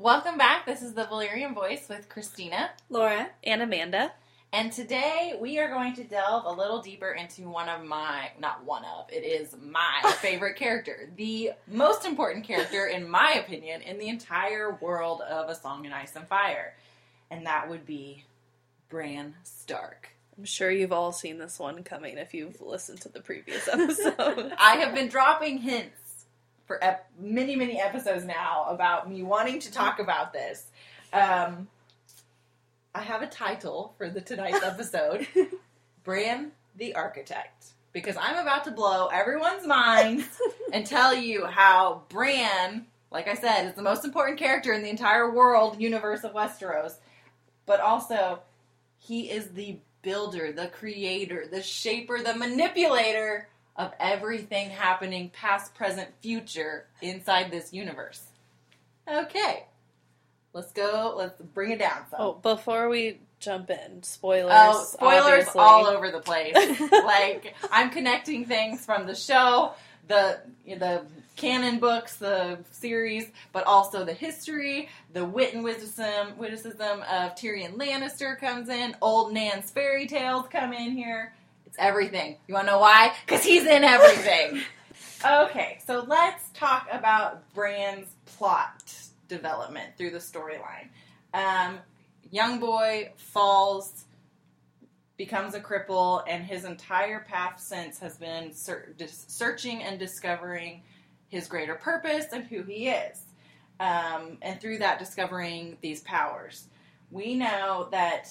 Welcome back. This is the Valyrian Voice with Christina. Laura. and Amanda. And today we are going to delve a little deeper into one of my, not one of, it is my favorite character. The most important character, in my opinion, in the entire world of A Song in Ice and Fire. And that would be Bran Stark. I'm sure you've all seen this one coming if you've listened to the previous episode. I have been dropping hints for ep- many, many episodes now about me wanting to talk about this. Um, I have a title for the tonight's episode: Bran the Architect, because I'm about to blow everyone's minds and tell you how Bran, like I said, is the most important character in the entire world universe of Westeros, but also he is the builder, the creator, the shaper, the manipulator of everything happening past, present, future inside this universe. Okay. Let's go. Let's bring it down. Some. oh, before we jump in, spoilers. Oh, spoilers obviously. all over the place. like I'm connecting things from the show, the the canon books, the series, but also the history, the wit and witticism, witticism of Tyrion Lannister comes in. Old Nan's fairy tales come in here. It's everything. You want to know why? Because he's in everything. okay, so let's talk about Bran's plot development through the storyline. Um, young boy falls, becomes a cripple, and his entire path since has been ser- dis- searching and discovering his greater purpose and who he is. Um, and through that, discovering these powers. We know that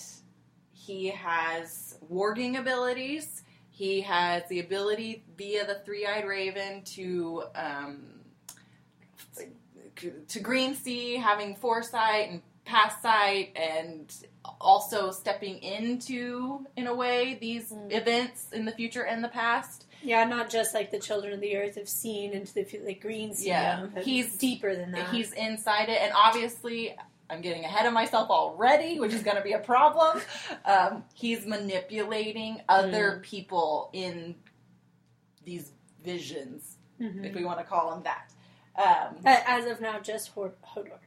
he has warging abilities. He has the ability via the three-eyed raven to um, to green sea, having foresight and past sight, and also stepping into, in a way, these Mm. events in the future and the past. Yeah, not just like the children of the earth have seen into the like green sea. Yeah, he's- deeper than that. He's inside it, and obviously, I'm getting ahead of myself already, which is going to be a problem. Um, he's manipulating other people in these visions, Mhm. if we want to call them that. Um, as of now, just Hor- Hodor.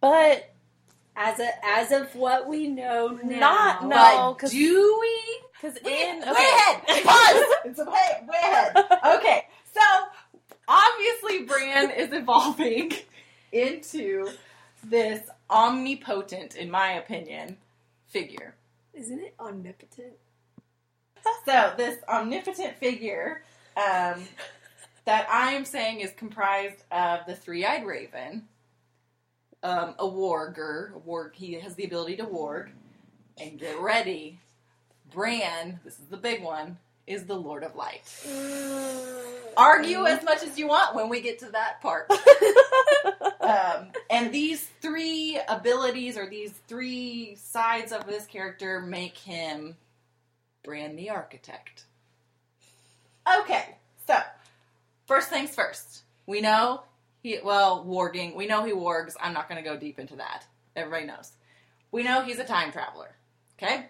But As a, as of what we know now, Not- no. but 'cause- do we? because Way, in way okay. ahead. Pause. It's way, way ahead. Okay, so obviously Bran is evolving into this omnipotent, in my opinion, figure. isn't it omnipotent? So this omnipotent figure um, that I am saying is comprised of the three-eyed raven, um, a warger, a warg. He has the ability to warg, and get ready, Bran. This is the big one. Is the Lord of Light. Argue as much as you want when we get to that part. um, and these three abilities or these three sides of this character make him Bran the Architect. Okay, so first things first. We know he well warging. We know he wargs. I'm not going to go deep into that. Everybody knows. We know he's a time traveler. Okay.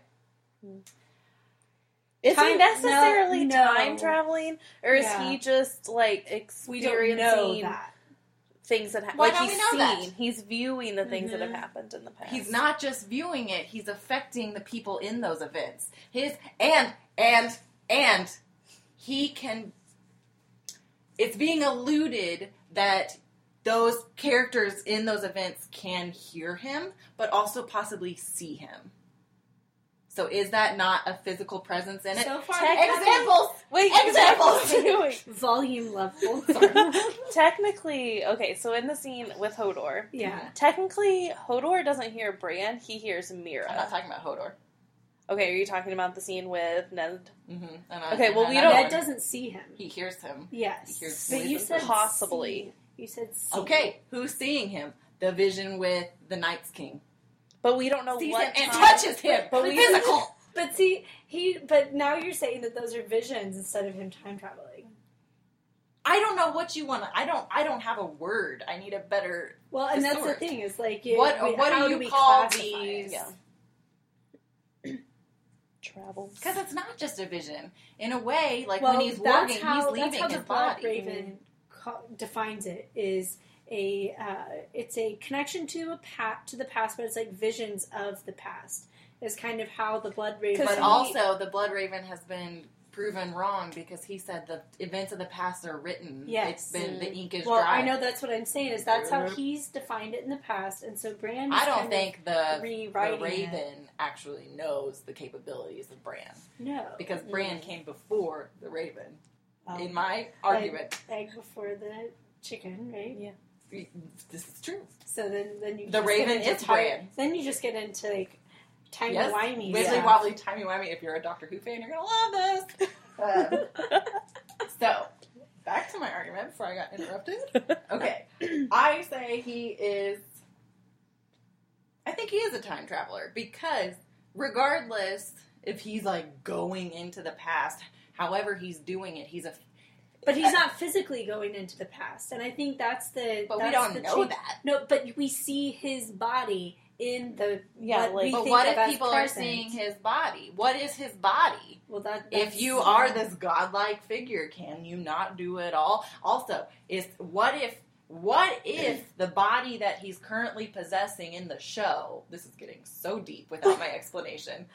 Is Time- he necessarily no, no. time traveling, or is Yeah. he just like We don't experiencing know that. Things that ha- Why like don't he's we know that? He's viewing the things that have Mhm. happened in the past. He's not just viewing it, he's affecting the people in those events. His and and and he can it's being alluded that those characters in those events can hear him, but also possibly see him. So is that not a physical presence in it? So far, Tech- that's Examples! Wait, Examples! volume level. Technically, okay. So in the scene with Hodor, yeah. technically Hodor doesn't hear Bran; he hears Mira. I'm not talking about Hodor. Okay, are you talking about the scene with Ned? Mm-hmm. Okay, well, we don't- Ned doesn't see him. He hears him. Yes, He hears but you voices. said Possibly. see. You said see. Okay, who's seeing him? The vision with the Night's King. But we don't know Sees what and touches him. But we- physical. But see, he. But now you're saying that those are visions instead of him time traveling. I don't know what you want to. I don't. I don't have a word. I need a better. Well, and that's the thing is like, you, What- we- what do you we call these? Yeah. Travels. Because it's not just a vision. In a way, like Well, when he's that's working, how, he's leaving that's how his the Black body. Raven co- defines it is a uh, it's a connection to a pat to the past, but it's like visions of the past. Is kind of how the blood raven. But also, the Blood Raven has been proven wrong because he said the events of the past are written. Yes. It's been, the ink is well, dry. I know that's what I'm saying. Is that's how he's defined it in the past, and so Bran. I don't kind of think the, the rewriting it. Raven actually knows the capabilities of Bran no because Bran came before the Raven. Well, In my argument, egg before the chicken, right? Yeah. This is true. So then, then you The just Raven is ti- Then you just get into like timey Yes, wimey Wibbly wobbly, timey wimey. If you're a Doctor Who fan, you're gonna love this. Um, so, back to my argument before I got interrupted. Okay, I say he is. I think he is a time traveler because, regardless if he's like going into the past, however he's doing it, he's a. But he's not physically going into the past, and I think that's the. But we don't the know change. that. No, but we see his body in the. Yeah, what like- But what if people present. are seeing his body? What is his body? Well, that if that's- you are this godlike figure, can you not do it all? Also, is what if what if the body that he's currently possessing in the show? This is getting so deep without my explanation.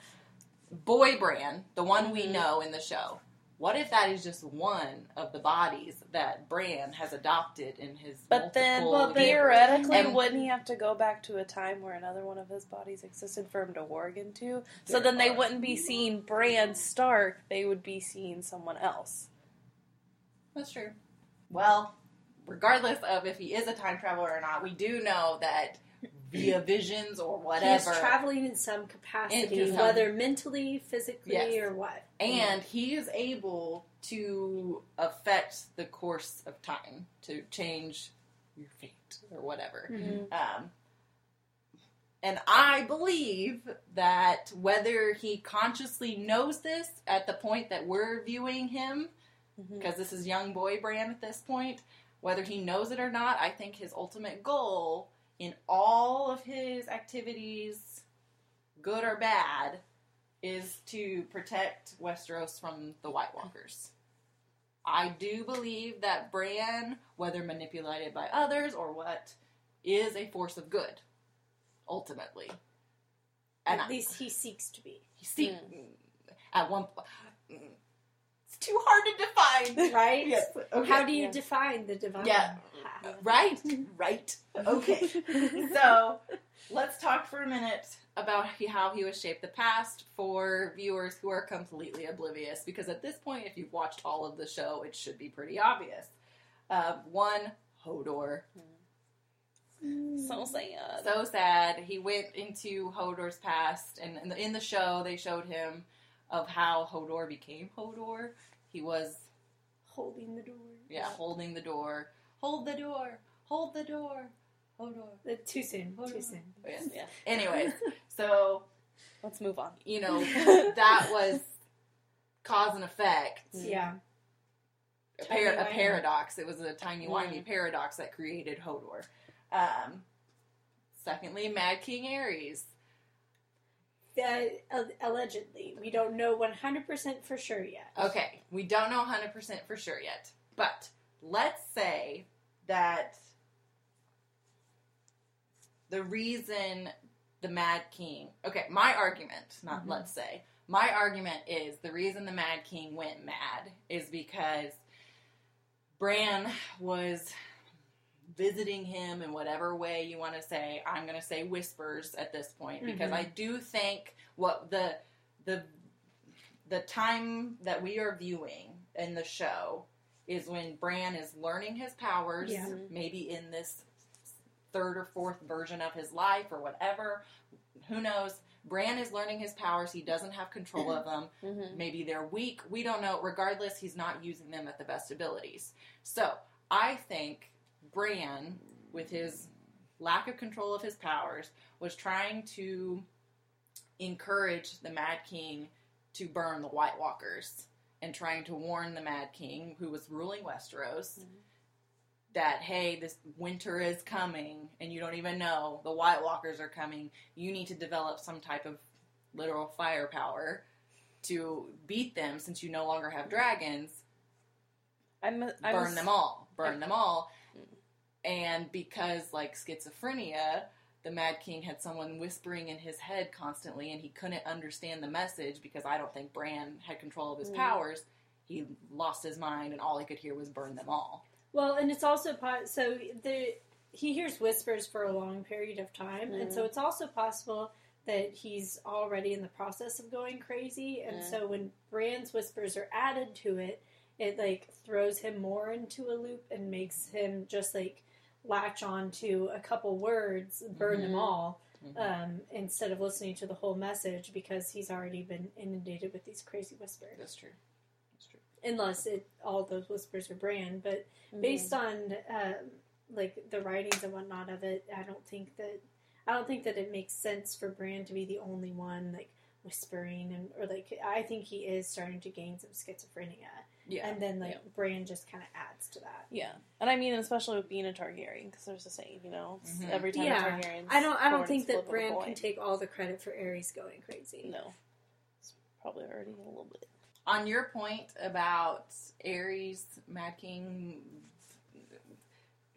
Boy Bran, the one we Mhm. know in the show. What if that is just one of the bodies that Bran has adopted in his But then, Well, theoretically, And- wouldn't he have to go back to a time where another one of his bodies existed for him to warg into? So then they wouldn't be seeing Bran Stark; they would be seeing someone else. That's true. Well, regardless of if he is a time traveler or not, we do know that via visions or whatever. He's traveling in some capacity, some- whether mentally, physically, Yes. or what. and he is able to affect the course of time to change your fate or whatever. Mhm. Um, and I believe that whether he consciously knows this at the point that we're viewing him, because this is young boy Bran at this point, whether he knows it or not, I think his ultimate goal in all of his activities, good or bad, is to protect Westeros from the White Walkers. I do believe that Bran, whether manipulated by others or what, is a force of good, ultimately. And At I, least he seeks to be. he see hmm. at one point. It's too hard to define. Right? Yes. Okay. How do you Yeah. define the divine? Yeah. Ha- Right. Right. Okay. so let's talk for a minute about how he was shaped the past for viewers who are completely oblivious because at this point if you've watched all of the show it should be pretty obvious uh, one hodor so sad. so sad he went into hodor's past and in the, in the show they showed him of how hodor became hodor he was Holding the door. yeah holding the door hold the door hold the door hodor Uh, Too soon. Hold Too soon. Oh, yeah. yeah. anyways so Let's move on. you know that was cause and effect Yeah. a, par- a paradox it was a tiny whiny Mm. paradox that created hodor um, secondly mad king Aerys Uh, allegedly. We don't know 100% for sure yet. okay we don't know 100% for sure yet but let's say that the reason the mad king okay my argument not Mhm. let's say my argument is the reason the mad king went mad is because bran was visiting him in whatever way you want to say i'm going to say whispers at this point because Mhm. i do think what the the the time that we are viewing in the show is when Bran is learning his powers, Yeah. maybe in this third or fourth version of his life or whatever. Who knows? Bran is learning his powers. He doesn't have control of them. Mm-hmm. Maybe they're weak. We don't know. Regardless, he's not using them at the best abilities. So I think Bran, with his lack of control of his powers, was trying to encourage the Mad King to burn the White Walkers and trying to warn the Mad King, who was ruling Westeros, Mhm. that hey, this winter is coming and you don't even know the White Walkers are coming. You need to develop some type of literal firepower to beat them since you no longer have dragons I'm, I'm burn them all, burn them all. And because like schizophrenia, the Mad King had someone whispering in his head constantly, and he couldn't understand the message because I don't think Bran had control of his Mm. powers. He lost his mind, and all he could hear was "burn them all." Well, and it's also po- so the he hears whispers for a long period of time, and so it's also possible that he's already in the process of going crazy, and Mm. so when Bran's whispers are added to it, it like throws him more into a loop and makes him just like latch on to a couple words, burn them Mhm. all. Mhm. Um, instead of listening to the whole message because he's already been inundated with these crazy whispers. That's true. That's true. Unless it all those whispers are Bran, but based on um, like the writings and whatnot of it, I don't think that I don't think that it makes sense for Bran to be the only one like whispering and or like I think he is starting to gain some schizophrenia, Yeah. and then like Yeah. Bran just kind of adds to that. Yeah, and I mean, especially with being a Targaryen, because there's a saying, you know, it's Mhm. every time Yeah. a Targaryen's I don't I don't think that flip of a Bran can take all the credit for Aerys going crazy. No, it's probably already a little bit. On your point about Aerys, Mad King,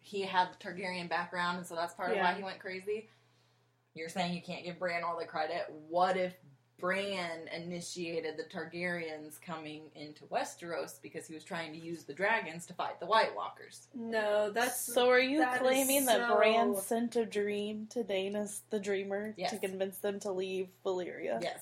he had the Targaryen background, and so that's part of why he went crazy. You're saying you can't give Bran all the credit. What if Bran initiated the Targaryens coming into Westeros because he was trying to use the dragons to fight the White Walkers? No, that's So are you that is claiming that so- Bran sent a dream to Daenerys the Dreamer Yes. to convince them to leave Valyria? Yes.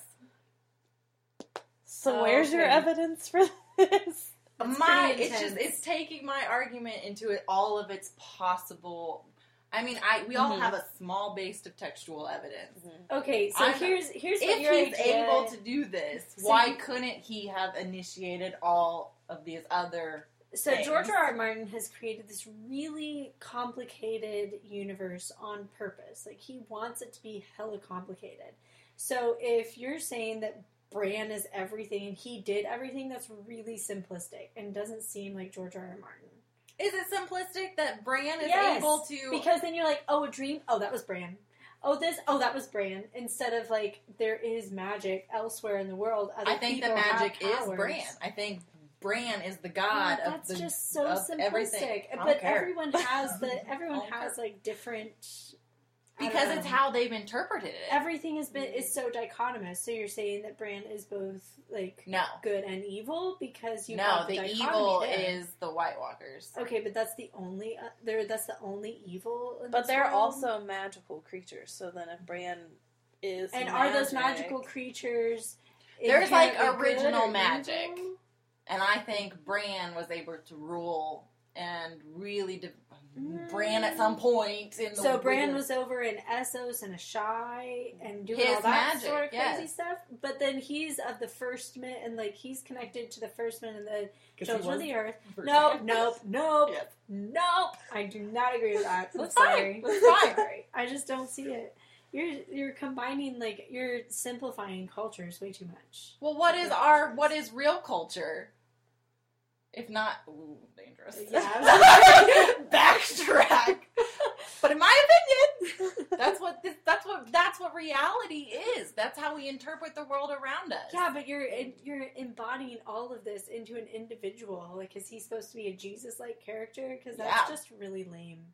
So oh, where's your evidence for this? That's my it's just it's taking my argument into it all of its possible I mean, I we all Mhm. have a small base of textual evidence. okay. So I'm- here's here's what if your he's idea- able to do this, So why you- couldn't he have initiated all of these other? So things. George R. R. Martin has created this really complicated universe on purpose. Like he wants it to be hella complicated. So if you're saying that Bran is everything and he did everything, that's really simplistic and doesn't seem like George R. R. Martin. Is it simplistic that Bran is Yes, able to? Because then you're like, oh, a dream. Oh, that was Bran. Oh, this. Oh, that was Bran. Instead of like, there is magic elsewhere in the world. Other I think the magic is. Bran. I think Bran is the god of that's the. just so of simplistic. everything. But care. everyone has the everyone has like different because it's how they've interpreted it. everything has been is so dichotomous. So you're saying that Bran is both like no, good and evil because you no, have the dichotomy evil there. is the White Walkers. okay, but that's the only uh, there. That's the only evil. In But this they're world? also magical creatures. So then, if Bran is and are those magical creatures? There's, like, original magic. evil? And I think Bran was able to rule and really de-. Bran at some point in the So Bran was over in Essos and Asshai and doing His all that magic, sort of crazy yes. stuff. But then he's of the first men and like he's connected to the first men and the 'Cause he children of the earth. first Nope, nope, nope, Yes. nope. I do not agree with that. I'm sorry. fine. That's fine. Sorry. I just don't see it. You're you're combining like you're simplifying cultures way too much. Well, what is our what is real culture? If not, ooh, dangerous. Yeah. Backtrack. but in my opinion, that's what this, that's what that's what reality is. That's how we interpret the world around us. Yeah, but you're you're embodying all of this into an individual. Like, is he supposed to be a Jesus-like character? Because that's Yeah. just really lame.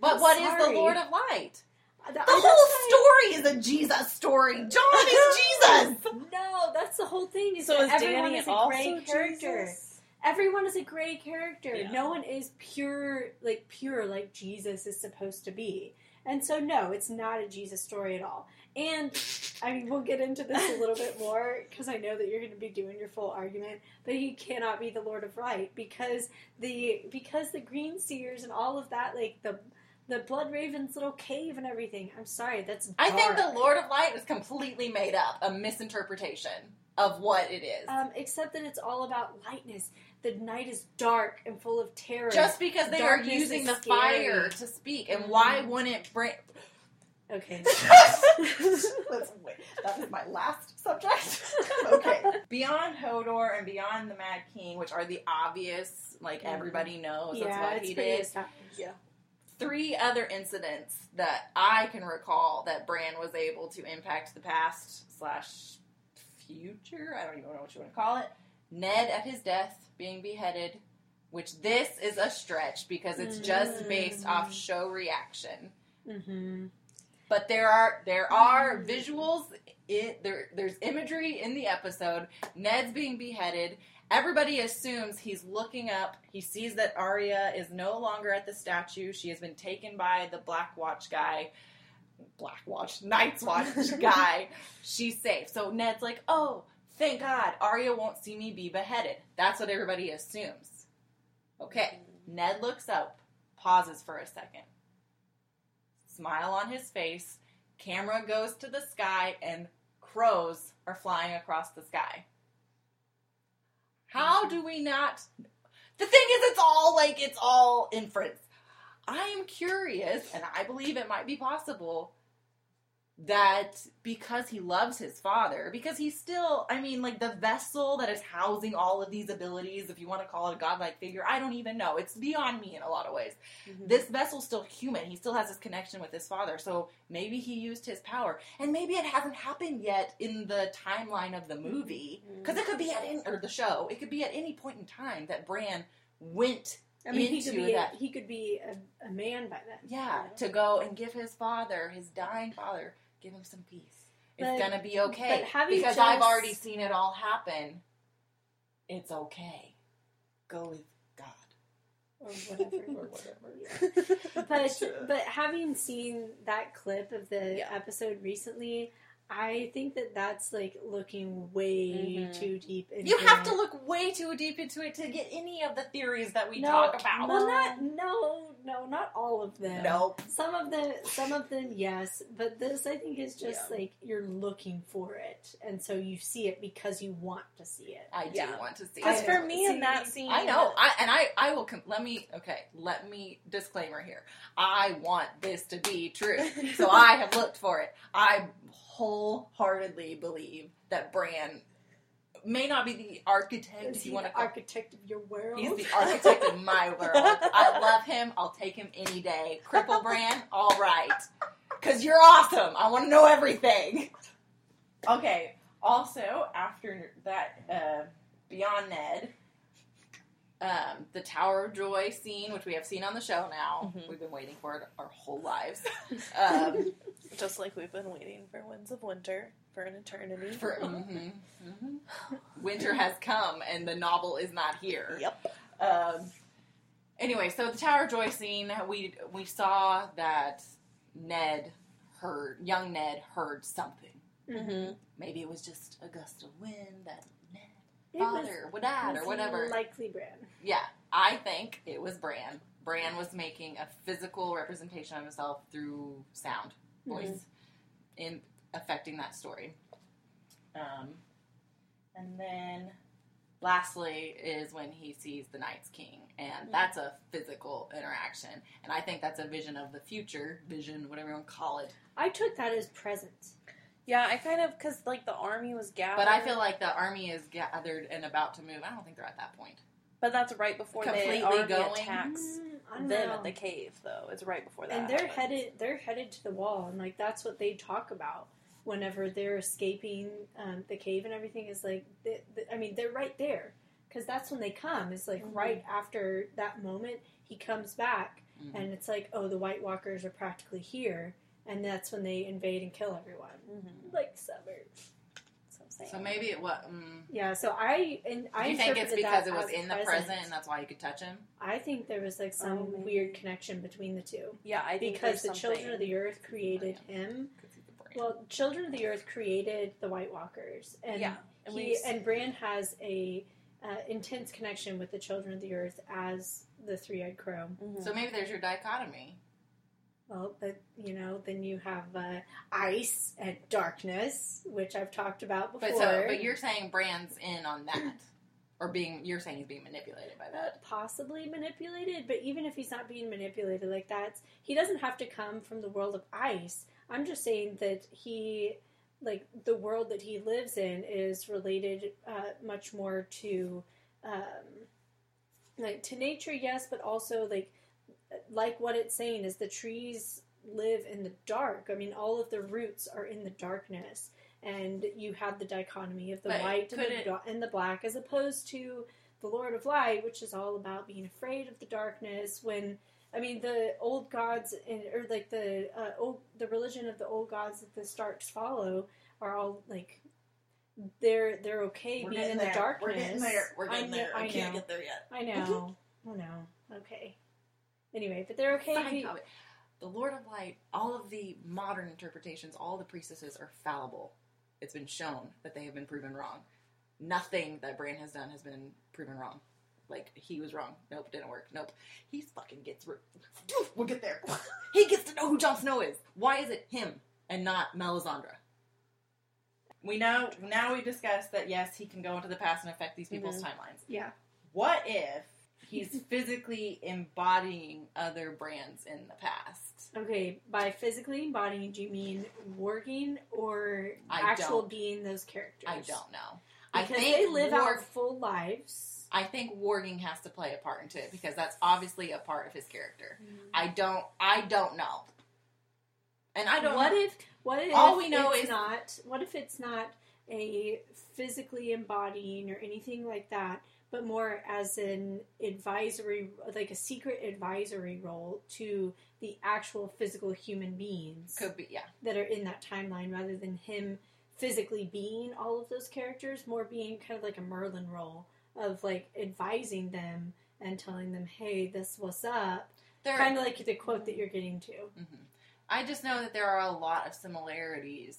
But I'm what is sorry. the Lord of Light? Uh, the The whole story is a Jesus story. Jon is Jesus. No, that's the whole thing. Is So is everyone Dany is a also gray character. Everyone is a gray character. Yeah. No one is pure, like pure, like Jesus is supposed to be. And so, no, it's not a Jesus story at all. And I mean, we'll get into this a little bit more because I know that you're going to be doing your full argument. But he cannot be the Lord of Light because the because the Green Seers and all of that, like the the Blood Raven's little cave and everything. I'm sorry, that's I think the Lord of Light is completely made up, a misinterpretation of what it is. Um, except that it's all about lightness. The night is dark and full of terror. Just because they are using the scary. fire to speak, and why Mhm. wouldn't Bran? okay. Let's wait. That is my last subject. okay. Beyond Hodor and beyond the Mad King, which are the obvious, like everybody knows that's yeah, what it's he pretty did. established. Yeah. Three other incidents that I can recall that Bran was able to impact the past slash future. I don't even know what you want to call it. Ned at his death being beheaded. which this is a stretch because it's just based off show reaction. Mm-hmm. But there are there are visuals. In, there there's imagery in the episode. Ned's being beheaded. Everybody assumes he's looking up. He sees that Arya is no longer at the statue. She has been taken by the Black Watch guy. Black Watch, Night's Watch guy. She's safe. So Ned's like, oh, thank God, Arya won't see me be beheaded. That's what everybody assumes. Okay, Ned looks up, pauses for a second, smile on his face. Camera goes to the sky, and crows are flying across the sky. How do we not? The thing is, it's all like it's all inference. I am curious, and I believe it might be possible that because he loves his father, because he's still, I mean, like the vessel that is housing all of these abilities, if you want to call it a godlike figure, I don't even know. It's beyond me in a lot of ways. Mm-hmm. This vessel's still human. He still has this connection with his father. So maybe he used his power. And maybe it hasn't happened yet in the timeline of the mm-hmm. movie. Because it could be at any, or the show, it could be at any point in time that Bran went I mean, he into could be that. a, he could be a, a man by then. Yeah, you know? to go and give his father, his dying father, give him some peace. It's But- gonna be okay but having because I've already seen it all happen. It's okay. Go with God or whatever. or whatever. but but having seen that clip of the Yeah. episode recently, I think that that's like looking way Mhm. too deep into You have it. to look way too deep into it to get any of the theories that we No, talk about. Well, not no, no, not all of them. Nope. Some of them, some of them, yes. But this, I think, is just Yeah. like you're looking for it, and so you see it because you want to see it. I do Yeah. want to see. It. Because for me in that scene, I know. I and I I will com- let me okay, let me disclaimer here. I want this to be true. So I have looked for it. I wholeheartedly believe that Bran may not be the architect Is if he you want to call architect of your world? He's the architect of my world. I love him. I'll take him any day. Cripple Bran, all right. Because you're awesome. I want to know everything. Okay. Also, after that, uh, Beyond Ned, um, the Tower of Joy scene, which we have seen on the show now. Mhm. We've been waiting for it our whole lives. Um, just like we've been waiting for Winds of Winter for an eternity. for, mhm, mhm. Winter has come, and the novel is not here. Yep. Um, anyway, so the Tower of Joy scene, we we saw that Ned heard, young Ned heard something. Mm-hmm. Maybe it was just a gust of wind that Ned, It was- father, or dad, or whatever. Likely Bran. yeah, I think it was Bran. Bran was making a physical representation of himself through sound, voice, in affecting that story. Um, and then lastly is when he sees the Night's King, and that's a physical interaction. And I think that's a vision of the future, vision, whatever you want to call it. I took that as present. Yeah, I kind of because like the army was gathered, But I feel like the army is gathered and about to move. I don't think they're at that point. But that's right before Completely the army going. attacks Mm, them know. at the cave. Though it's right before that, and they're happens. headed they're headed to the wall and like that's what they talk about whenever they're escaping um, the cave and everything is like the, the, i mean they're right there because that's when they come It's like Mhm. right after that moment he comes back Mhm. and it's like oh the white walkers are practically here and that's when they invade and kill everyone Mhm. like summer So, So maybe it was. Mm, yeah so i and i you think it's because it was in the present and that's why you could touch him? i think there was like some Oh, weird connection between the two yeah, I think because the there's children of the earth created him Because he's a Bran. Well, Children of the Earth created the White Walkers, and yeah, and he we and Bran has a uh, intense connection with the Children of the Earth as the Three-Eyed Crow. mhm. so maybe there's your dichotomy. Well, but you know, then you have uh, ice and darkness, which I've talked about before. But so, but you're saying Bran's in on that, or being you're saying he's being manipulated by that. possibly manipulated, but even if he's not being manipulated like that, he doesn't have to come from the world of ice. I'm just saying that he, like, the world that he lives in is related uh, much more to, um, like, to nature, yes, but also, like, like what it's saying is the trees live in the dark. I mean, all of the roots are in the darkness, and you have the dichotomy of the But white and the, and the black, as opposed to the Lord of Light, which is all about being afraid of the darkness. When I mean the old gods and or like the uh, old the religion of the old gods that the Starks follow are all like they're they're okay We're being in there. the darkness. We're getting there. We're I getting know- there. I, I can't know. get there yet. I know. I know. Okay. Anyway, but they're okay. Be- The Lord of Light, all of the modern interpretations, all the priestesses are fallible. It's been shown that they have been proven wrong. Nothing that Bran has done has been proven wrong. Like he was wrong. Nope, didn't work. Nope. He fucking gets. Re- we'll get there. he gets to know who Jon Snow is. Why is it him and not Melisandre? We know now. We discussed that yes, he can go into the past and affect these people's Mhm. timelines. yeah. What if he's physically embodying other Brans in the past? Okay. By physically embodying, do you mean working or I actual being those characters? I don't know. I Because think they live warg- out full lives. I think warging has to play a part into it because that's obviously a part of his character. Mm. I don't. I don't know. And I don't. What if? What if? All we know it's is- not. What if it's not a physically embodying or anything like that, but more as an advisory, like a secret advisory role to the actual physical human beings could be. Yeah. that are in that timeline, rather than him physically being all of those characters, more being kind of like a Merlin role of like advising them and telling them, "Hey, this what's up." There. Kind of like the quote that you're getting to. Mhm. I just know that there are a lot of similarities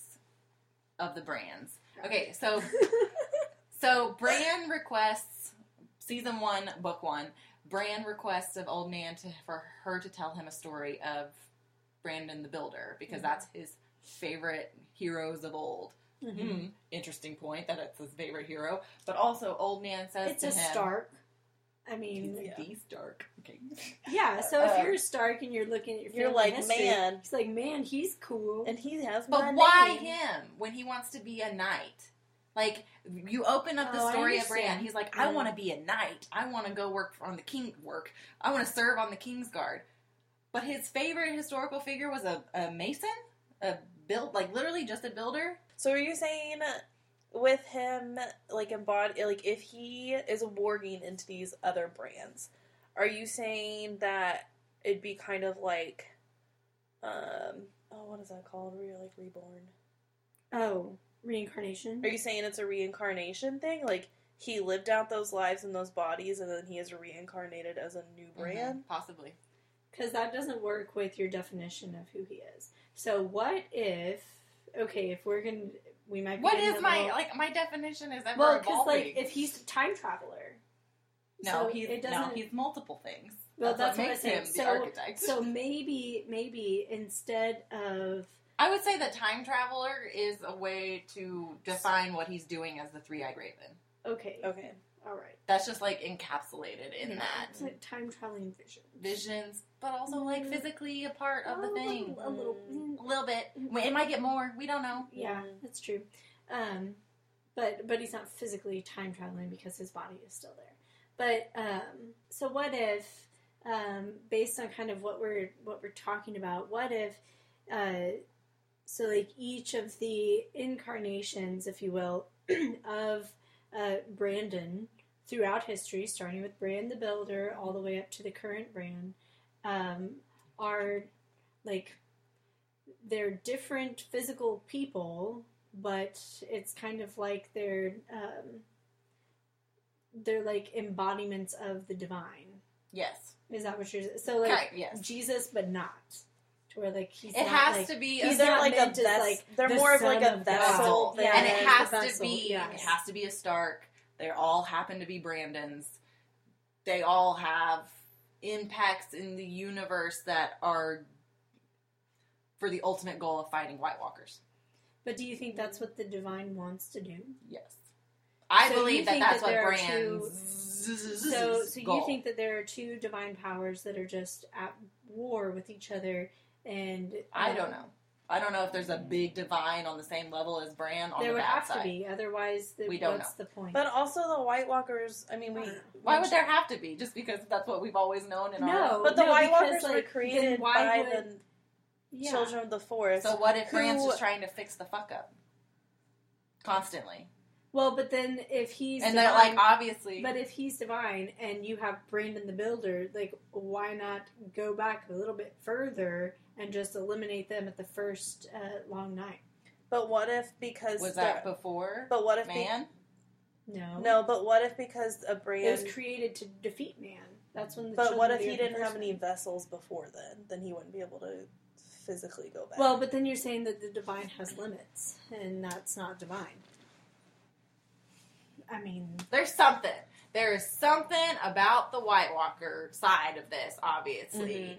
of the Brans. Okay, so So Bran requests season one, book one. Bran requests of Old Nan to for her to tell him a story of Brandon the Builder because Mhm. that's his favorite heroes of old. Mhm. Hmm, interesting point that it's his favorite hero. But also, Old Nan says It's to a him, Stark. I mean, He's Yeah. the Stark. Okay. yeah. So if Uh, you're Stark and you're looking at your You're like, history, man. He's like, man, he's cool. And he has But my why name. him when he wants to be a knight? Like you open up the Oh, story of understand. Bran, he's like, I want to be a knight. I want to go work on the king work. I want to serve on the king's guard. But his favorite historical figure was a, a mason, a build like literally just a builder. So are you saying with him like embody like if he is warging into these other Brans, are you saying that it'd be kind of like um oh what is that called? Where you're like reborn. oh, reincarnation. Are you saying it's a reincarnation thing? Like he lived out those lives in those bodies and then he is reincarnated as a new Bran? Mhm, possibly. Because that doesn't work with your definition of who he is. So what if? Okay, if we're gonna, we might. Be What getting is a my little- like my definition is ever Well, because like if he's a time traveler. no, so he's it no, doesn't- he's multiple things. Well, that's, that's what what makes I'm him the So- archetype. So maybe, maybe instead of I would say that time traveler is a way to define what he's doing as the three-eyed raven. okay, Okay. all right, That's just like encapsulated in Yeah, that it's like time traveling vision. visions, but also like Mm. physically a part of the thing. a little. Mm. A little bit. It might get more. We don't know. Yeah, Mm. that's true. Um, but but he's not physically time traveling because his body is still there. But um, so what if, um, based on kind of what we're what we're talking about, what if, uh, so like each of the incarnations, if you will, of uh, Brandon throughout history, starting with Bran the Builder all the way up to the current Bran, um, are like they're different physical people, but it's kind of like they're um, they're like embodiments of the divine. Yes. Is that what you're so like Okay, yes. Jesus, but not where like he's It not, has like, to be. he's A, They're not like a meant as, like, they're the more of like a of vessel than Yeah, and it has to be. yes. It has to be a Stark. They all happen to be Brandons. They all have impacts in the universe that are for the ultimate goal of fighting White Walkers. But do you think that's what the divine wants to do? Yes. I So believe that that's that what there are Bran's So, so you goal. think that there are two divine powers that are just at war with each other, and I um, don't know. I don't know if there's a big divine on the same level as Bran on There the would have side. to be, otherwise, the, We don't what's the point? But also the White Walkers, I mean we Why would there have to be? Just because that's what we've always known in our. No, But the no, White because, Walkers were created why by would- the yeah. children of the forest. So what if Bran's Who- just trying to fix the fuck up constantly? Well, but then if he's and divine, like obviously. but if he's divine and you have Brandon the Builder, like why not go back a little bit further and just eliminate them at the first uh, long night? But what if because was the- that before But what if be- man? No, no? But what if because a Bran? it was created to defeat man. That's when. The but what if he didn't have any vessels before then? Then he wouldn't be able to physically go back. Well, but then you're saying that the divine has limits, and that's not divine. I mean, There's something. There is something about the White Walker side of this, obviously. Mhm.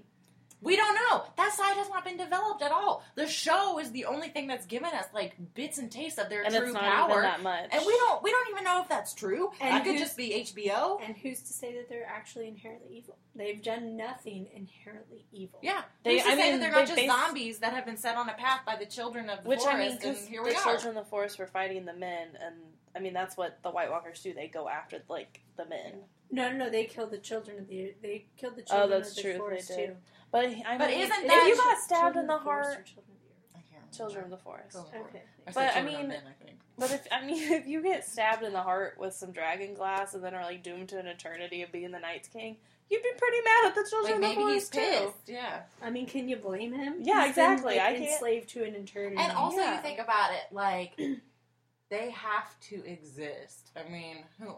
We don't know. That side has not been developed at all. The show is the only thing that's given us like bits and tastes of their and true it's not power. even that much. and we don't we don't even know if that's true. And that could just be HBO. and who's to say that they're actually inherently evil? They've done nothing inherently evil. Yeah, They- Who's to I say mean, that they're not they just base- zombies that have been set on a path by the children of the Which forest, I mean, and the here we are. children of the forest were fighting the men, and I mean that's what the White Walkers do. They go after like the men. No, no, no. No, they killed the children of the. They killed the Oh, children that's of the true, they forest did. too. But I But mean, isn't if you got stabbed in of the heart? children of the earth? I can't. Children of the forest. Children Okay. But, I children mean- men, I. But if I mean, if you get stabbed in the heart with some dragon glass and then are like doomed to an eternity of being the Night's King, you'd be pretty mad at the children like of the maybe he's forest too. pissed. Yeah. I mean, can you blame him? Yeah, He's been, exactly. like, I can't- enslaved to an eternity. And also, Yeah. you think about it, like they have to exist. I mean, who?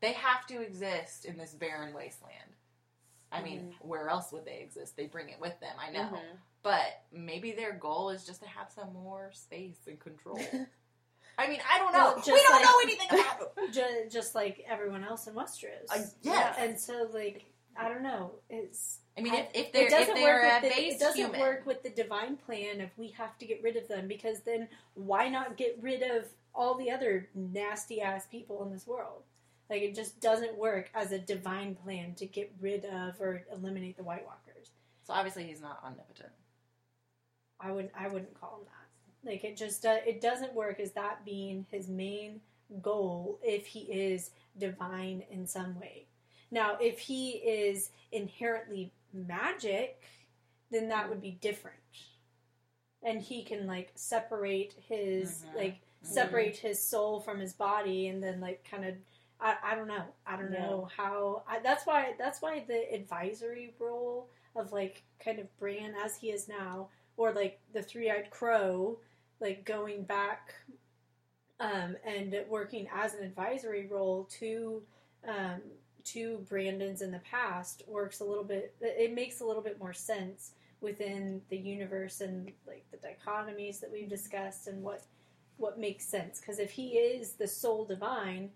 They have to exist in this barren wasteland. I mean, where else would they exist? They bring it with them. I know, Mhm. but maybe their goal is just to have some more space and control. I mean, I don't know. Well, we don't like- know anything about them. just, just like everyone else in Westeros. Uh, yes. And so, like, I don't know. It's I mean, if, if it they're if doesn't they're work a with the, it doesn't human, work with the divine plan of we have to get rid of them because then why not get rid of all the other nasty ass people in this world? Like it just doesn't work as a divine plan to get rid of or eliminate the White Walkers. so obviously he's not omnipotent. I wouldn't I wouldn't call him that. Like it just uh, it doesn't work as that being his main goal if he is divine in some way. Now, if he is inherently magic, then that would be different. And he can like separate his Mhm. like separate his soul from his body and then like kind of I, I don't know. I don't Yeah. know how I, that's why that's why the advisory role of like kind of Bran as he is now or like the three-eyed crow like going back um, and working as an advisory role to um, to Brandon's in the past works a little bit. It makes a little bit more sense within the universe and like the dichotomies that we've discussed and what what makes sense. Because if he is the sole divine,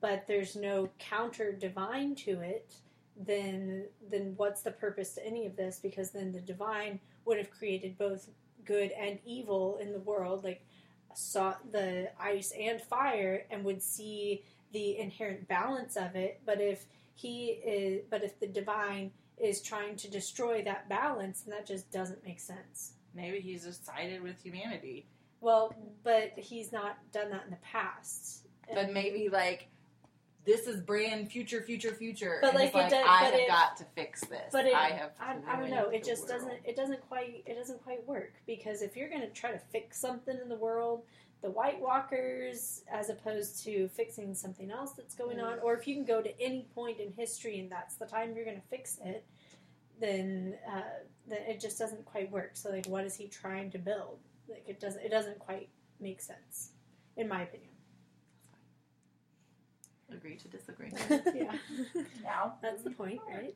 but there's no counter divine to it, then then what's the purpose to any of this? Because then the divine would have created both good and evil in the world, like saw the ice and fire, and would see the inherent balance of it. But if he is, but if the divine is trying to destroy that balance, then that just doesn't make sense. Maybe he's just sided with humanity. Well, but he's not done that in the past. But maybe like this is Bran future, future, future. But, and like, like does- I have it- got to fix this. But it, I have. I, I don't know. It just world. doesn't. It doesn't quite. It doesn't quite work because if you're going to try to fix something in the world, the White Walkers, as opposed to fixing something else that's going on, or if you can go to any point in history and that's the time you're going to fix it, then uh, then it just doesn't quite work. So like, what is he trying to build? Like it doesn't. It doesn't quite make sense, in my opinion. Agree to disagree. yeah, now. that's the point, right?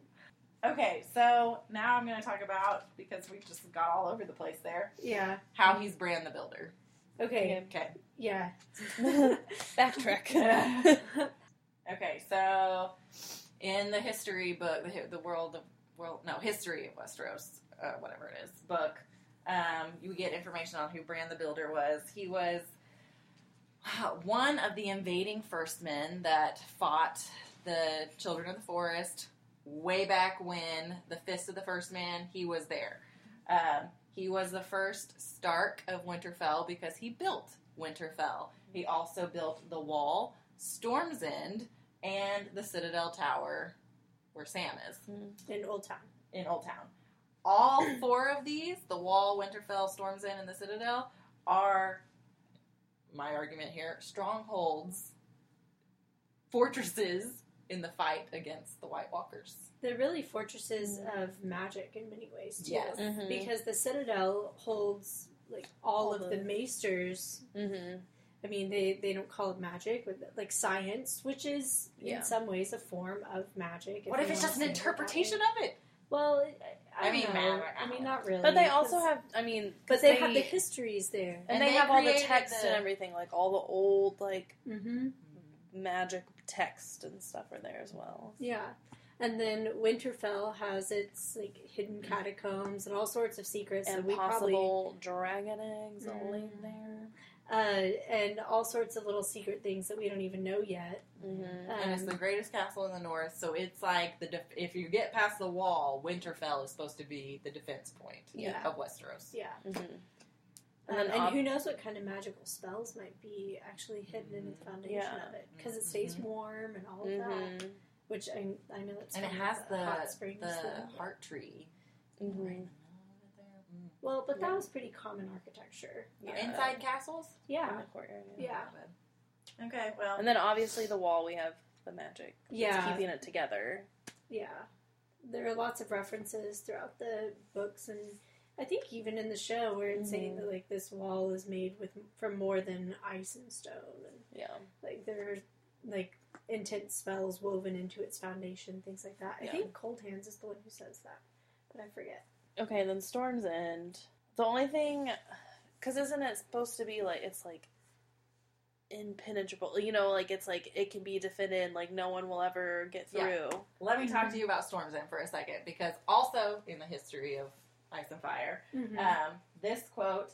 Okay, so now I'm going to talk about because we've just got all over the place there. Yeah. How he's Bran the Builder. Okay. Okay. Yeah. Backtrack. Okay, so in the history book, the, the world of world no history of Westeros, uh, whatever it is book, um, you get information on who Bran the Builder was. He was one of the invading First Men that fought the Children of the Forest way back when the Fist of the First Man. He was there. Um, he was the first Stark of Winterfell because he built Winterfell. He also built the Wall, Storm's End, and the Citadel Tower, where Sam is In Old Town. in Old Town. All four of these, the Wall, Winterfell, Storm's End, and the Citadel, are my argument here, strongholds, fortresses in the fight against the White Walkers. They're really fortresses Mm. of magic in many ways too. Yes. Mhm. Because the Citadel holds like all, All of the- the maesters. Mm-hmm. I mean, they, they don't call it magic, but like science, which is Yeah. in some ways a form of magic. What if it's just an say it interpretation of it? Well, I, I, I mean, mean, know. I I mean, don't really. But they also have, I mean, but they, have the histories there. and, And they, they have all the text the- and everything, like all the old like Mm-hmm. magic text and stuff are there as well. Yeah. And then Winterfell has its like hidden catacombs and all sorts of secrets and we probably possible dragon eggs only Mm. there. Uh, and all sorts of little secret things that we don't even know yet. Mm-hmm. and it's Um, the greatest castle in the north, so it's like the def- if you get past the wall, Winterfell is supposed to be the defense point Yeah. of Westeros. Yeah. Mm-hmm. Um, And and ob- who knows what kind of magical spells might be actually hidden in the foundation Yeah. of it because it stays Mhm. warm and all of that. Mm-hmm. Which I, I know it's And it from has the hot springs. the thing. heart tree Mm-hmm. right in the middle of it there. Mm. Well, but Yeah. that was pretty common architecture. Yeah. Inside castles. in Yeah. the courtyard. Yeah. Okay, well, And then obviously the wall we have the magic. that's Yeah. keeping it together. Yeah. There are lots of references throughout the books and I think even in the show where it's saying Mhm. that like this wall is made with from more than ice and stone and Yeah. like there are like intense spells woven into its foundation, things like that. I think Coldhands is the one who says that, but I forget. Okay, then Storm's End. The only thing, because isn't it supposed to be like it's like impenetrable? You know, like it's like it can be defended, like no one will ever get Yeah. through. let me talk to you about Storm's End for a second because also in the history of Ice and Fire, Mm-hmm. um, this quote,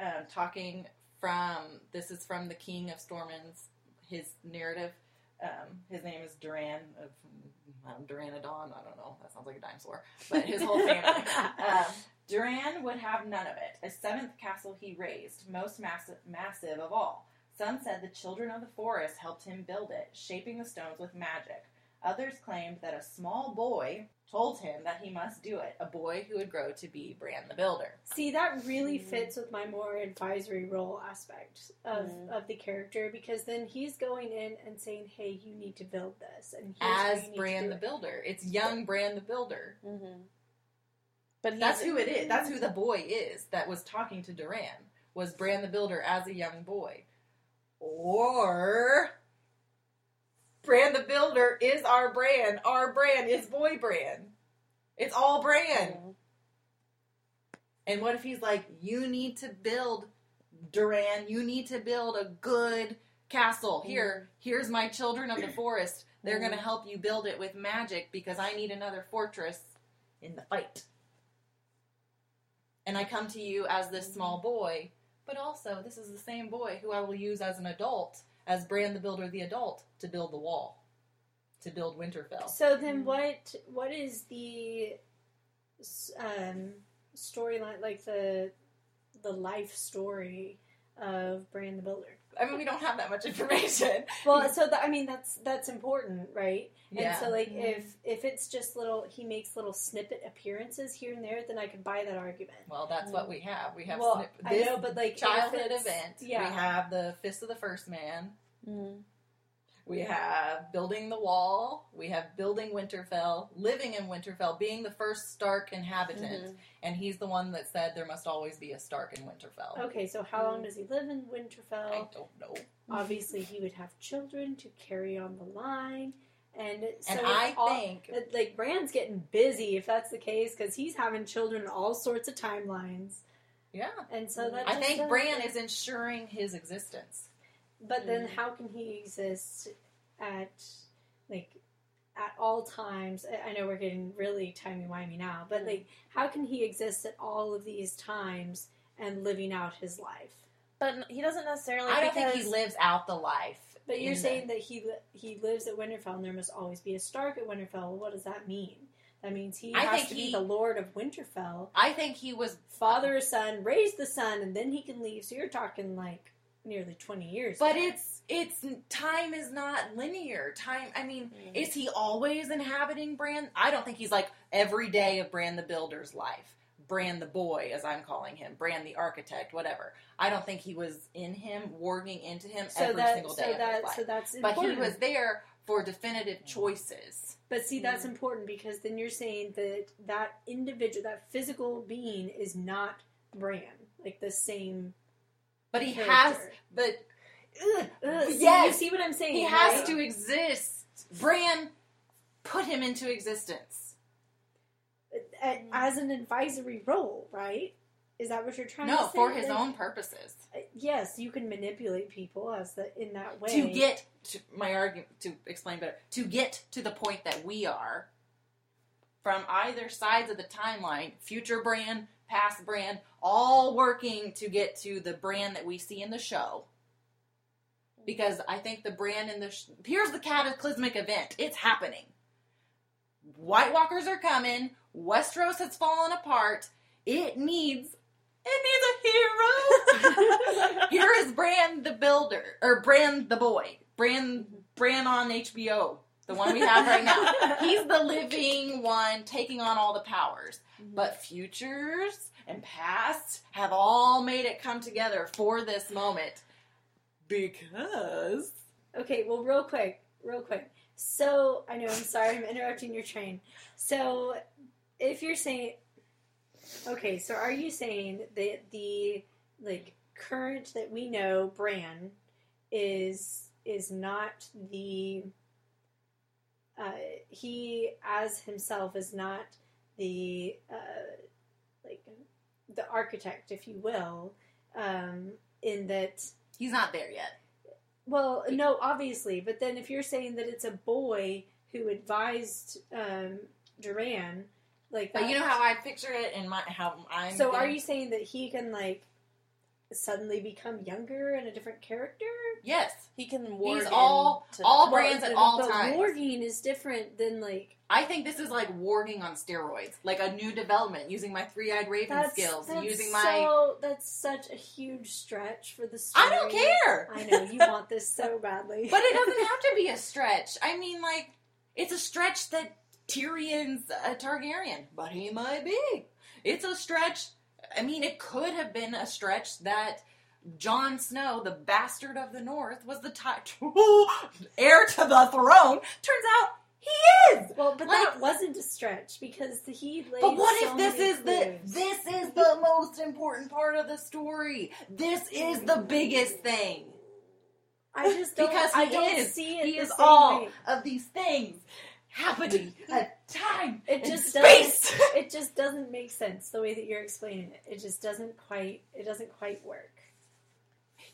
um, talking from this is from the King of Stormens, his narrative. Um, his name is Durran of um, Duranodon. I don't know. That sounds like a dinosaur, but his whole family. um, Durran would have none of it. A seventh castle he raised, most massive, massive of all. Some said the children of the forest helped him build it, shaping the stones with magic. Others claimed that a small boy told him that he must do it, a boy who would grow to be Bran the Builder. See, that really Mhm. fits with my more advisory role aspect of, Mhm. of the character because then he's going in and saying, "Hey, you need to build this," and here's As you need to Bran do the it. Builder. It's young Bran the Builder. Mm-hmm. But That's who it is. That's who the boy is that was talking to Durran. Was Bran the Builder as a young boy. Or Bran the Builder is our Bran. Our Bran is boy Bran. It's all Bran. Mhm. And what if he's like, you need to build, Durran, you need to build a good castle. Here, here's my children of the forest. They're going to help you build it with magic because I need another fortress in the fight. And I come to you as this small boy, but also this is the same boy who I will use as an adult, as Bran the Builder the adult, to build the wall, to build Winterfell. So then, Mhm. what what is the um, storyline like the the life story of Bran the Builder? I mean, we don't have that much information. Well, so that, I mean that's that's important, right? Yeah. And so like Mhm. if if it's just little he makes little snippet appearances here and there, then I can buy that argument. Well, that's what we have. We have well, snip- I know, but like childhood event. yeah. We have the Fist of the First Man. Mhm. We have building the wall. We have building Winterfell, living in Winterfell, being the first Stark inhabitant. Mhm. And he's the one that said there must always be a Stark in Winterfell. Okay, so how Mm. long does he live in Winterfell? I don't know. Obviously, he would have children to carry on the line, and so and I all- think like Bran's getting busy if that's the case because he's having children in all sorts of timelines, yeah. and so that I think Bran is ensuring his existence. But then, Mm. how can he exist at like at all times? I I know we're getting really timey wimey now, but Mm. like, how can he exist at all of these times and living out his life? But he doesn't necessarily. I don't because, think he lives out the life. But you're in the- saying that he he lives at Winterfell, and there must always be a Stark at Winterfell. What does that mean? That means he I has think to he- be the Lord of Winterfell, I think he was father a son, raise the son, and then he can leave. So you're talking like nearly twenty years. But it's it's time is not linear. Time. I mean, Mhm. is he always inhabiting Bran? I don't think he's like every day of Bran the Builder's life. Bran the boy, as I'm calling him, Bran the architect, whatever. I don't think he was in him, warging into him So every that single day so of his life. so that's important. but he was there for definitive choices. But see, that's Mm. important because then you're saying that that individual, that physical being, is not Bran, like the same. But he character. has, but ugh, Ugh, see, yes, you see what I'm saying? he has right? to exist. Bran put him into existence. As an advisory role, right? Is that what you're trying to No, for his Like, own purposes. uh, Yes, you can manipulate people as the in that way to get to my argument to explain better to get to the point that we are from either sides of the timeline future Bran past Bran all working to get to the Bran that we see in the show. Because i think the Bran in the sh- here's the cataclysmic event. It's happening. White walkers are coming. Westeros has fallen apart. It needs it needs a hero. Here is Bran the Builder, or Bran the Boy, Bran Bran on HBO, the one we have right now. He's the living one taking on all the powers, mm-hmm. but futures and past have all made it come together for this moment because Okay, well, real quick, real quick. So I know I'm sorry, I'm interrupting your train. So if you're saying, okay, so are you saying that the like current that we know, Bran, is is not the uh, he as himself is not the uh, like the architect, if you will, um, in that he's not there yet. well, no, obviously, but then if you're saying that it's a boy who advised um, Durran, like, But you know how I picture it in my how I'm. So, are you saying that he can like suddenly become younger and a different character? Yes, He can warg He's all- into all Brans at but- all but times. warging is different than like I think this is like warging on steroids, like a new development using my three-eyed raven that's skills, that's using my. so that's such a huge stretch for the story. I don't care. I know you want this so badly, But it doesn't have to be a stretch. I mean, like, it's a stretch that Tyrion's a Targaryen, but he might be. It's a stretch. I mean, it could have been a stretch that Jon Snow, the bastard of the North, was the ti- heir to the throne. Turns out he is. well, but like- that wasn't a stretch because he laid. But what so if this is the this is the most important part of the story? This is the biggest thing. I just don't. Because he I don't is. see it He is all way. of these things happening at time It just space. doesn't. It just doesn't make sense the way that you're explaining it. It just doesn't quite. It doesn't quite work.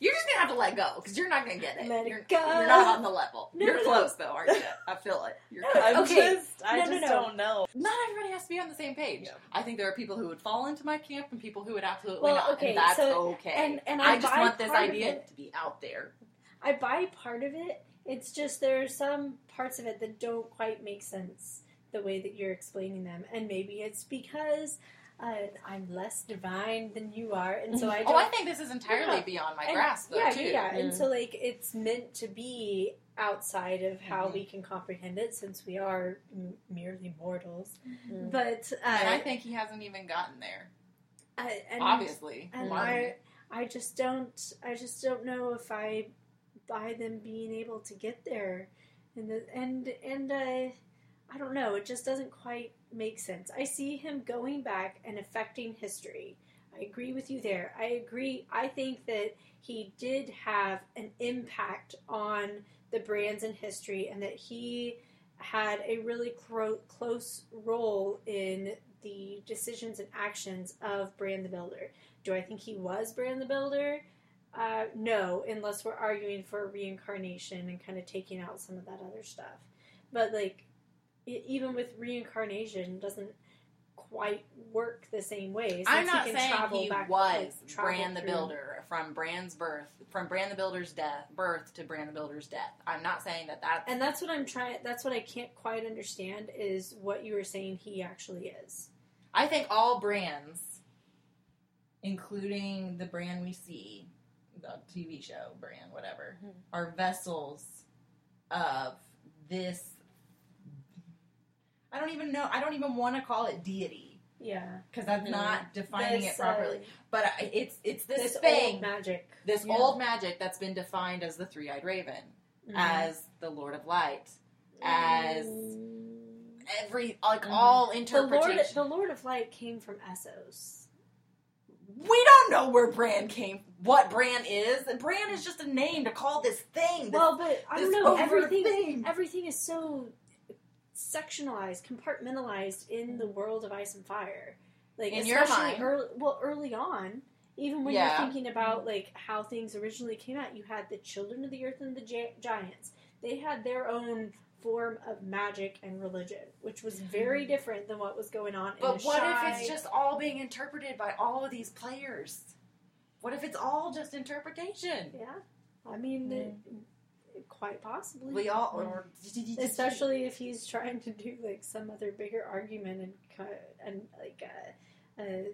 You're just gonna have to let go because you're not gonna get it. Let you're, go. you're not on the level. No, you're no, no. close though, aren't you? I feel it. You're No, close. Okay. just, I No, no, just no. don't know. Not everybody has to be on the same page. Yeah. I think there are people who would fall into my camp and people who would absolutely Well, not, okay, and that's so- okay. and- and I, I just want this idea it. to be out there. I buy part of it. It's just there are some parts of it that don't quite make sense the way that you're explaining them, and maybe it's because uh, I'm less divine than you are, and so I don't. oh, I think this is entirely Yeah. beyond my and- grasp, though, yeah, too. yeah, and Mm. so like it's meant to be outside of how Mhm. we can comprehend it, since we are m- merely mortals. Mm. But uh, And I think he hasn't even gotten there. I, and, obviously, and. I, I just don't, I just don't know if I buy them being able to get there, and the, and and uh, I don't know. It just doesn't quite make sense. I see him going back and affecting history. I agree with you there. I agree. I think that he did have an impact on the Brans in history, and that he had a really cro- close role in the decisions and actions of Bran the Builder. Do I think he was Bran the Builder? Uh, no, unless we're arguing for reincarnation and kind of taking out some of that other stuff. But like, even with reincarnation, doesn't quite work the same way. I'm not he can saying travel he back, was like, Bran the through- Builder from Bran's birth, from Bran the Builder's death, birth to Bran the Builder's death. I'm not saying that that's And that's what I'm trying. That's what I can't quite understand is what you were saying he actually is. I think all Brans, including the Bran we see, the TV show Bran, whatever, Mhm. are vessels of this. I don't even know. I don't even want to call it deity. Yeah. because that's Mhm. not defining This, it properly. uh, but it's it's this, this thing, old magic. this Yeah. old magic that's been defined as the three-eyed raven, Mhm. as the Lord of Light, as Mm. every like Mhm. all the Lord, the Lord of Light came from Essos. we don't know where Bran came. What Bran is? And Bran is just a name to call this thing. This, Well, but I don't know. Everything, thing. everything is so sectionalized, compartmentalized in the world of Ice and Fire. Like In especially early, well, early on, even when Yeah. you're thinking about like how things originally came out, you had the Children of the Earth and the gi- Giants. They had their own form of magic and religion, which was mm-hmm. very different than what was going on. in the But the what Shy. if it's just all being interpreted by all of these players? What if it's all just interpretation? yeah? I mean, it, quite possibly. We all, or especially if he's trying to do like some other bigger argument and and like a, a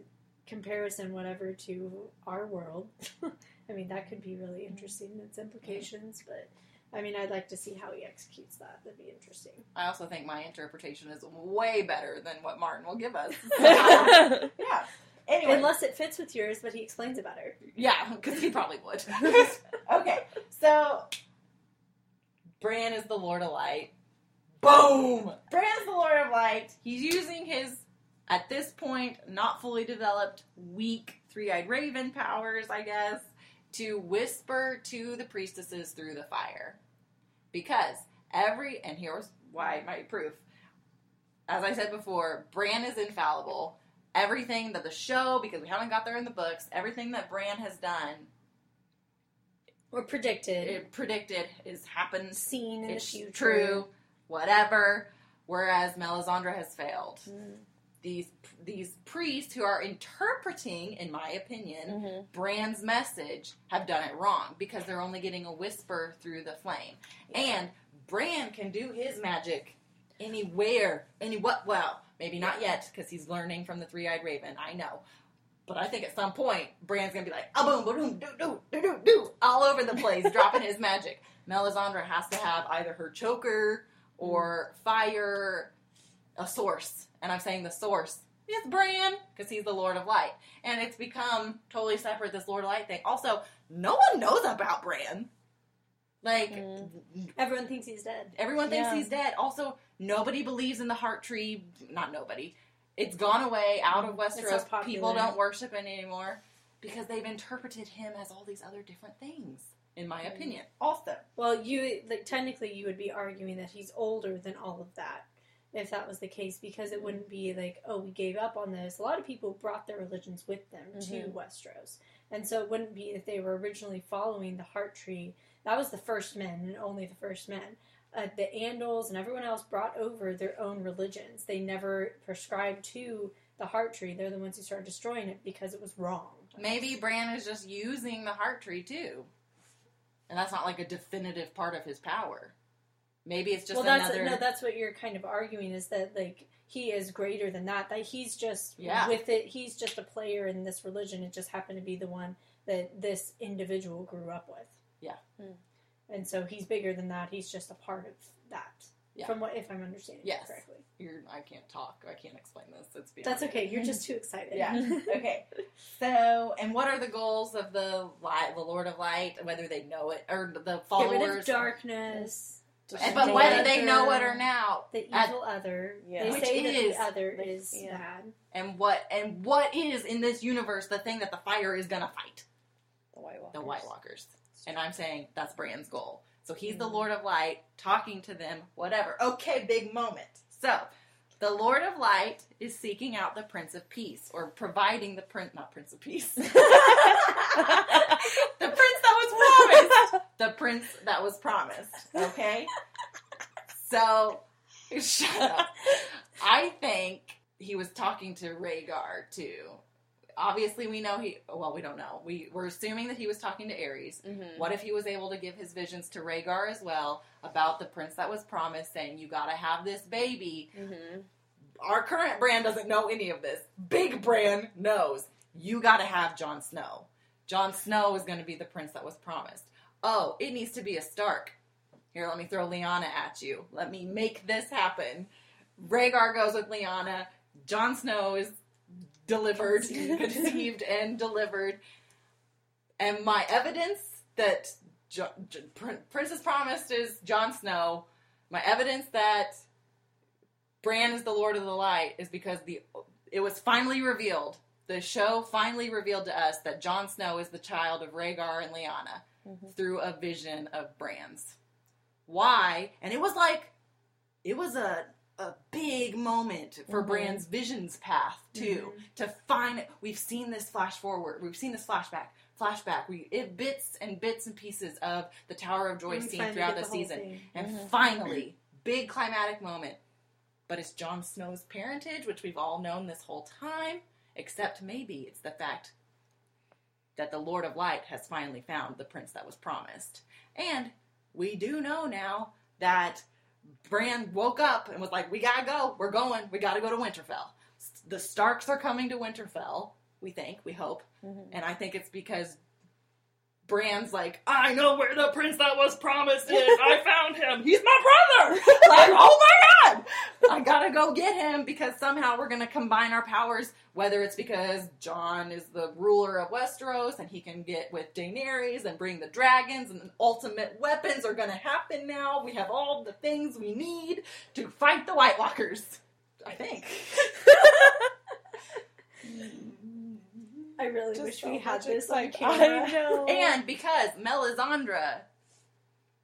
comparison whatever to our world i mean that could be really interesting in its implications but i mean i'd like to see how he executes that that'd be interesting I also think my interpretation is way better than what Martin will give us. yeah. Anyway, unless it fits with yours but he explains it better yeah, because he probably would. okay, so Bran is the Lord of Light. Boom! Bran is the Lord of Light. He's using his, at this point, not fully developed, weak three-eyed raven powers, I guess, to whisper to the priestesses through the fire. Because every, and here's why my proof. As I said before, Bran is infallible. Everything that the show, because we haven't got there in the books, everything that Bran has done, or predicted it predicted is happened. seen in It's the future true, whatever. Whereas Melisandre has failed. Mm. These these priests who are interpreting, in my opinion, Mhm. Bran's message have done it wrong because they're only getting a whisper through the flame. And Bran can do his magic anywhere, any what? Well, maybe not yet because he's learning from the three-eyed raven. I know, but I think at some point Bran's gonna be like, ah, boom, boom, do, do, do, do, do, all over the place, dropping his magic. Melisandre has to have either her choker or fire, a source, and I'm saying the source is Bran because he's the Lord of Light, and it's become totally separate. This Lord of Light thing. Also, no one knows about Bran. Like Mm. everyone thinks he's dead everyone thinks Yeah. he's dead. Also, nobody believes in the heart tree. Not nobody. It's gone away out of It's Westeros. popular. People don't worship it anymore because they've interpreted him as all these other different things. In my Mm. opinion, also. Well, you like technically you would be arguing that he's older than all of that if that was the case because it wouldn't be like oh we gave up on this. A lot of people brought their religions with them to Mhm. Westeros, and so it wouldn't be that they were originally following the Heart Tree. That was the first men and only the first men. Uh, the Andals and everyone else brought over their own religions. They never prescribed to the Heart Tree. They're the ones who started destroying it because it was wrong. Maybe Bran is just using the heart tree too, and that's not like a definitive part of his power. Maybe it's just well, that's another. no, that's what you're kind of arguing is that like he is greater than that. That he's just Yeah. with it. He's just a player in this religion. It just happened to be the one that this individual grew up with. Yeah. Hmm. And so he's bigger than that. He's just a part of that. Yeah. From what if I'm understanding Yes. it correctly. You're, I can't talk. I can't explain this. It's That's me. okay. You're just too excited. Yeah. okay. So, and what are the goals of the light, the Lord of Light, whether they know it or the Get rid of followers? darkness. And- but whether they know it or Other- not, The at- evil other. Yeah. They say that is- the other is Yeah. bad. and what and what is in this universe the thing that the fire is gonna fight? The White Walkers. The White Walkers. And I'm saying that's Bran's goal. So he's the mm-hmm. Lord of Light, talking to them, whatever. Okay, big moment. So the Lord of Light is seeking out the Prince of Peace, or providing the prince, not Prince of Peace, the prince that was promised. The prince that was promised. Okay. So shut up. I think he was talking to Rhaegar too. Obviously, we know he. Well, we don't know. We we're assuming that he was talking to Aerys. Mhm. What if he was able to give his visions to Rhaegar as well about the prince that was promised, saying, "You got to have this baby." Mhm. Our current Bran doesn't know any of this. Big Bran knows. You got to have Jon Snow. Jon Snow is going to be the prince that was promised. Oh, it needs to be a Stark. Here, let me throw Lyanna at you. Let me make this happen. Rhaegar goes with Lyanna. Jon Snow is delivered, Conceived. and delivered. And my evidence that jo- J- Prin- Princess Promised is Jon Snow, my evidence that Bran is the Lord of the Light is because the it was finally revealed. The show finally revealed to us that Jon Snow is the child of Rhaegar and Lyanna Mhm. through a vision of Bran's. Why? And it was like it was a a big moment for Mhm. Bran's visions path too. To find it, we've seen this flash forward, we've seen this flashback, flashback. We it bits and bits and pieces of the Tower of Joy scene throughout get the, season, thing. and Mhm. finally, big climatic moment. But it's Jon Snow's parentage, which we've all known this whole time, except maybe it's the fact that the Lord of Light has finally found the prince that was promised. And we do know now that Bran woke up and was like, "We gotta go. We're going. We gotta go to Winterfell. The Starks are coming to Winterfell. We think. We hope. Mhm. And I think it's because Bran's like, I know where the prince that was promised is. I found him. He's my brother. Like, oh my god. I gotta go get him because somehow we're gonna combine our powers. Whether it's because Jon is the ruler of Westeros and he can get with Daenerys and bring the dragons and the ultimate weapons are gonna happen now. We have all the things we need to fight the White Walkers. I think. I really Just wish so we had much this on camera. I know. And because Melisandre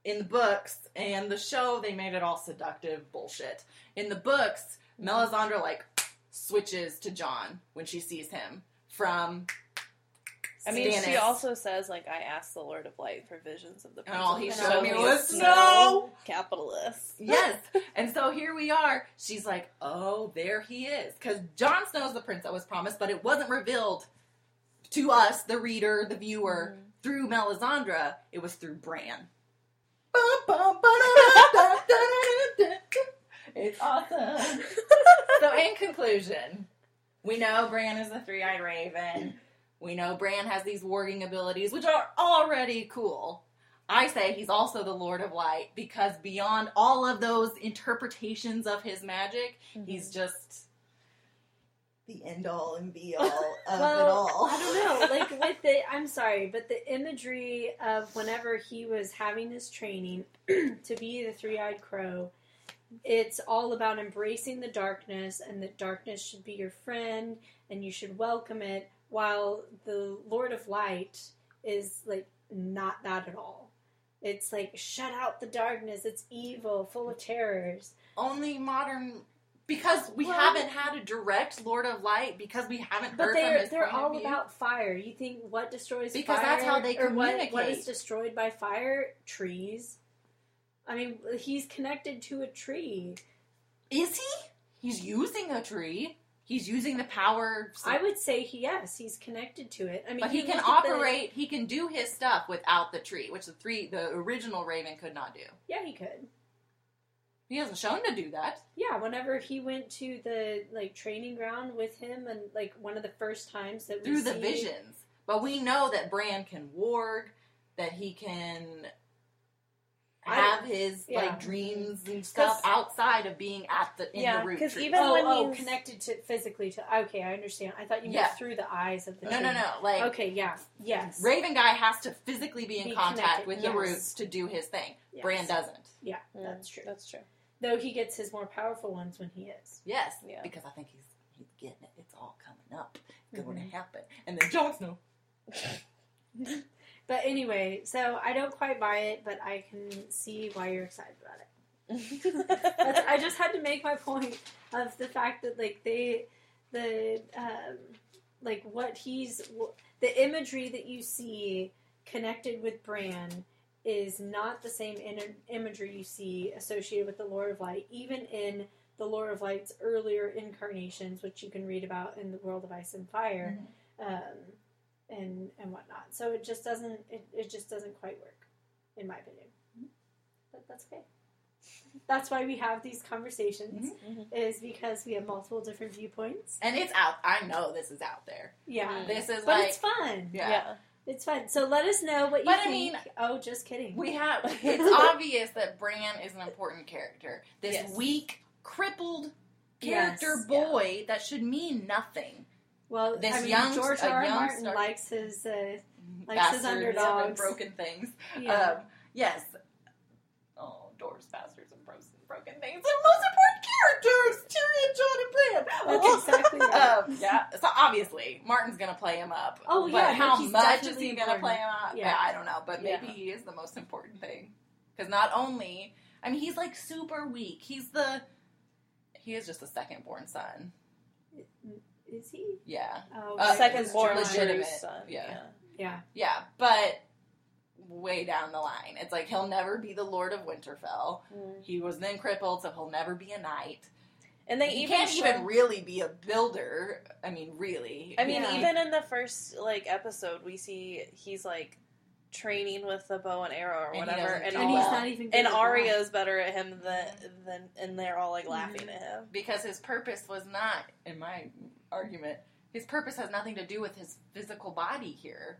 in the books and the show, they made it all seductive bullshit. In the books, Melisandre like switches to Jon when she sees him from. I mean, she also says like, "I asked the Lord of Light for visions of the." And all he of showed me Snow was is snow. Capitalist. Yes, and so here we are. She's like, "Oh, there he is," because Jon Snow's the prince that was promised, but it wasn't revealed to us, the reader, the viewer, Mhm. through Melisandre. It was through Bran. It's awesome. so, in conclusion, we know Bran is the three-eyed raven. We know Bran has these warging abilities, which are already cool. I say he's also the Lord of Light because beyond all of those interpretations of his magic, he's just the end all and be all of well, it all. I don't know. Like with the, I'm sorry, but the imagery of whenever he was having his training to be the three-eyed crow, it's all about embracing the darkness, and that darkness should be your friend, and you should welcome it. While the Lord of Light is like not that at all. It's like shut out the darkness. It's evil, full of terrors. Only modern because we Well- haven't had a direct Lord of Light because we haven't heard they're from his they're all about fire. You think what destroys Because fire? that's how they or what, what communicate. is destroyed by fire? Trees. I mean, he's connected to a tree. Is he? He's using a tree. He's using the power. I would say he, yes, he's connected to it. I mean, but he you can at the- operate. He can do his stuff without the tree, which the three, the original Raven, could not do. yeah, he could. He hasn't shown to do that. Yeah, whenever he went to the like training ground with him, and like one of the first times that we through the see- visions. But we know that Bran can warg, that he can have his yeah. like dreams and stuff outside of being at the in Yeah, the root 'cause tree. even Oh, when oh, he's- connected to physically to. Okay, I understand. I thought you meant Yeah. through the eyes of the. no, tree. no, no. Like Okay, yeah, yes. Raven guy has to physically be in Be contact connected, with yes. the roots to do his thing. Yes. Bran doesn't. Yeah, Mm, that's true. That's true. Though he gets his more powerful ones when he is. Yes, Yeah. because I think he's he's getting it. It's all coming up. It's going Mhm. to happen. And then Jon Snow. But anyway, so I don't quite buy it, but I can see why you're excited about it. I just had to make my point of the fact that like they, the um, like what he's the imagery that you see connected with Bran is not the same in- imagery you see associated with the Lord of Light, even in the Lord of Light's earlier incarnations, which you can read about in the World of Ice and Fire, um, and and whatnot. So it just doesn't it, it just doesn't quite work, in my opinion. But that's okay. That's why we have these conversations, Mhm. is because we have multiple different viewpoints. And it's out. I know this is out there. Yeah. This is but like it's fun. yeah. yeah. It's fun. So let us know what you But I mean- oh, just kidding. We have. It's obvious that Bran is an important character. This Yes. weak, crippled character Yes. boy that should mean nothing Well, This I mean, young- George a R. R. young Martin star- likes his. Uh, Likes his and underdogs. broken things. yeah. Um, yes. Oh, doors, bastards, and broken things. The most characters, Tyrion, Jon, and Bran. That's exactly right. Um, yeah. So obviously, Martin's gonna play him up. Oh, but yeah, no, how much is he gonna important. play him up? Yeah. Yeah, I don't know. But maybe Yeah. he is the most important thing because not only, I mean, he's like super weak. He's the, he is just a second born son. Is he? Yeah. Oh, Uh, Second born legitimate, Drew's son. yeah. Yeah. Yeah, but way down the line. It's like he'll never be the Lord of Winterfell. Mm. He was then crippled, so he'll never be a knight. And they he even can't show- even really be a builder. I mean, really. I mean, Yeah. even in the first like episode, we see he's like training with the bow and arrow or And whatever, and, do And he's well. not even. Good and at that. Arya's better at him than than, and they're all like laughing Mhm. at him. because his purpose was not, in my argument, his purpose has nothing to do with his physical body here.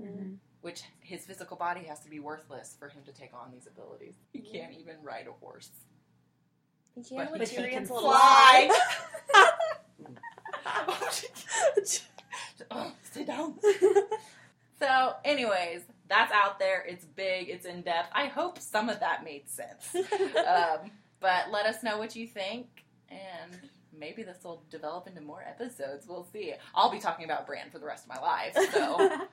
Mhm. Which his physical body has to be worthless for him to take on these abilities. He can't even ride a horse. He can't But he can fly. oh, sit down. So, anyways, that's out there. It's big. It's in depth. I hope some of that made sense. um, but let us know what you think, and maybe this will develop into more episodes. We'll see. I'll be talking about Bran for the rest of my life. So,